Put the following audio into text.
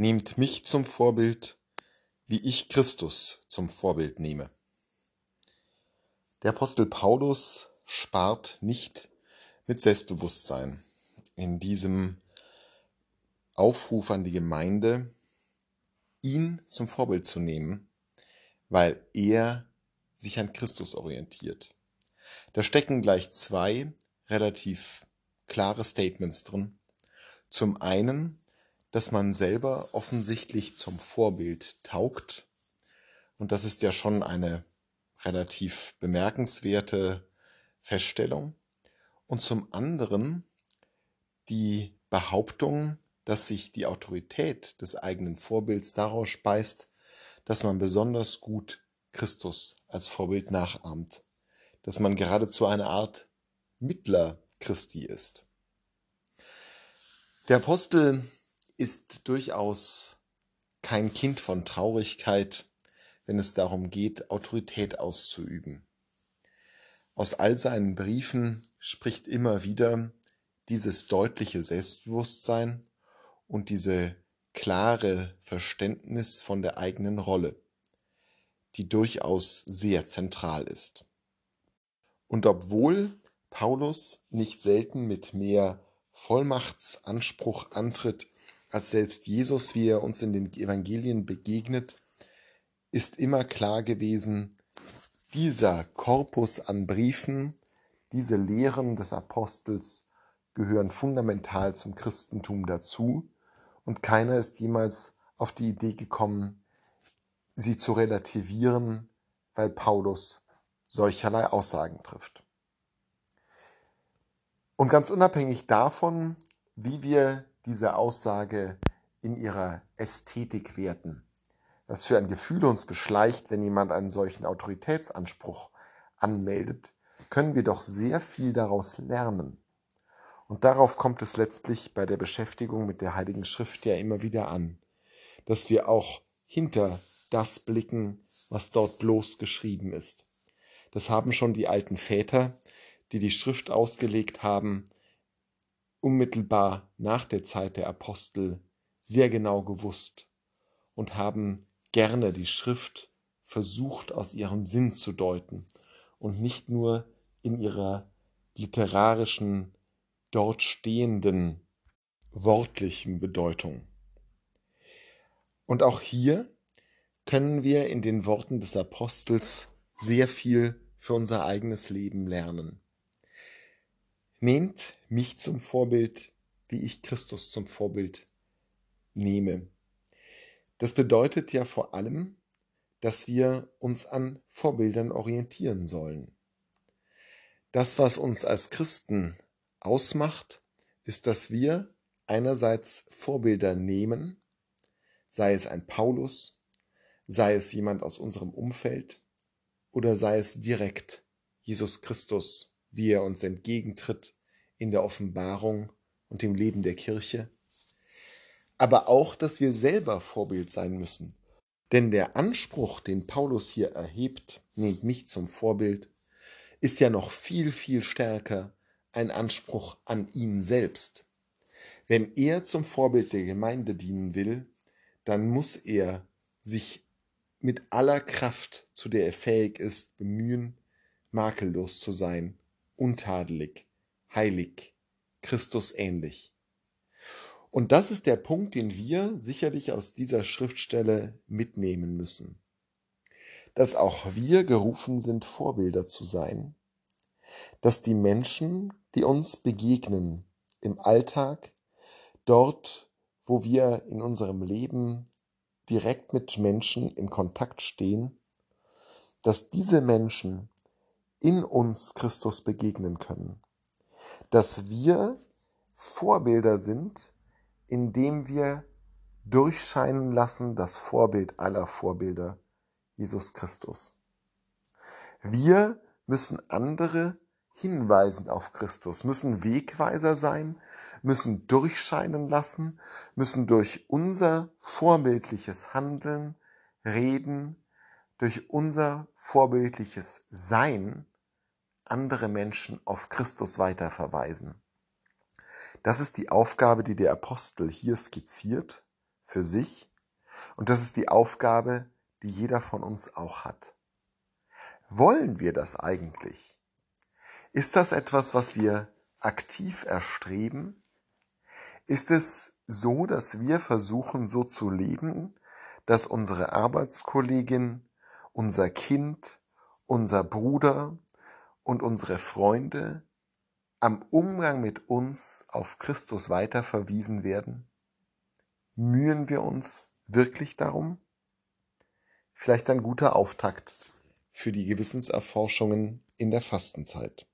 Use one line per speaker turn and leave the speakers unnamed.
Nehmt mich zum Vorbild, wie ich Christus zum Vorbild nehme. Der Apostel Paulus spart nicht mit Selbstbewusstsein in diesem Aufruf an die Gemeinde, ihn zum Vorbild zu nehmen, weil er sich an Christus orientiert. Da stecken gleich zwei relativ klare Statements drin. Zum einen, dass man selber offensichtlich zum Vorbild taugt. Und das ist ja schon eine relativ bemerkenswerte Feststellung. Und zum anderen die Behauptung, dass sich die Autorität des eigenen Vorbilds daraus speist, dass man besonders gut Christus als Vorbild nachahmt, dass man geradezu eine Art Mittler Christi ist. Der Apostel ist durchaus kein Kind von Traurigkeit, wenn es darum geht, Autorität auszuüben. Aus all seinen Briefen spricht immer wieder dieses deutliche Selbstbewusstsein und diese klare Verständnis von der eigenen Rolle, die durchaus sehr zentral ist. Und obwohl Paulus nicht selten mit mehr Vollmachtsanspruch antritt, als selbst Jesus, wie er uns in den Evangelien begegnet, ist immer klar gewesen, dieser Korpus an Briefen, diese Lehren des Apostels gehören fundamental zum Christentum dazu und keiner ist jemals auf die Idee gekommen, sie zu relativieren, weil Paulus solcherlei Aussagen trifft. Und ganz unabhängig davon, wie wir diese Aussage in ihrer Ästhetik werten, was für ein Gefühl uns beschleicht, wenn jemand einen solchen Autoritätsanspruch anmeldet, können wir doch sehr viel daraus lernen. Und darauf kommt es letztlich bei der Beschäftigung mit der Heiligen Schrift ja immer wieder an, dass wir auch hinter das blicken, was dort bloß geschrieben ist. Das haben schon die alten Väter, die die Schrift ausgelegt haben, unmittelbar nach der Zeit der Apostel sehr genau gewusst und haben gerne die Schrift versucht aus ihrem Sinn zu deuten und nicht nur in ihrer literarischen dort stehenden wortlichen Bedeutung. Und auch hier können wir in den Worten des Apostels sehr viel für unser eigenes Leben lernen. Nehmt mich zum Vorbild, wie ich Christus zum Vorbild nehme. Das bedeutet ja vor allem, dass wir uns an Vorbildern orientieren sollen. Das, was uns als Christen ausmacht, ist, dass wir einerseits Vorbilder nehmen, sei es ein Paulus, sei es jemand aus unserem Umfeld oder sei es direkt Jesus Christus, wie er uns entgegentritt in der Offenbarung und dem Leben der Kirche, aber auch, dass wir selber Vorbild sein müssen. Denn der Anspruch, den Paulus hier erhebt, nehmt mich zum Vorbild, ist ja noch viel, viel stärker ein Anspruch an ihn selbst. Wenn er zum Vorbild der Gemeinde dienen will, dann muss er sich mit aller Kraft, zu der er fähig ist, bemühen, makellos zu sein, untadelig, heilig, Christus ähnlich. Und das ist der Punkt, den wir sicherlich aus dieser Schriftstelle mitnehmen müssen. Dass auch wir gerufen sind, Vorbilder zu sein, dass die Menschen die uns begegnen im Alltag, dort, wo wir in unserem Leben direkt mit Menschen in Kontakt stehen, dass diese Menschen in uns Christus begegnen können, dass wir Vorbilder sind, indem wir durchscheinen lassen das Vorbild aller Vorbilder, Jesus Christus. Wir müssen andere hinweisen auf Christus, müssen Wegweiser sein, müssen durchscheinen lassen, müssen durch unser vorbildliches Handeln, Reden, durch unser vorbildliches Sein andere Menschen auf Christus weiterverweisen. Das ist die Aufgabe, die der Apostel hier skizziert für sich und das ist die Aufgabe, die jeder von uns auch hat. Wollen wir das eigentlich? Ist das etwas, was wir aktiv erstreben? Ist es so, dass wir versuchen, so zu leben, dass unsere Arbeitskollegin, unser Kind, unser Bruder und unsere Freunde am Umgang mit uns auf Christus weiter verwiesen werden? Mühen wir uns wirklich darum? Vielleicht ein guter Auftakt für die Gewissenserforschungen in der Fastenzeit.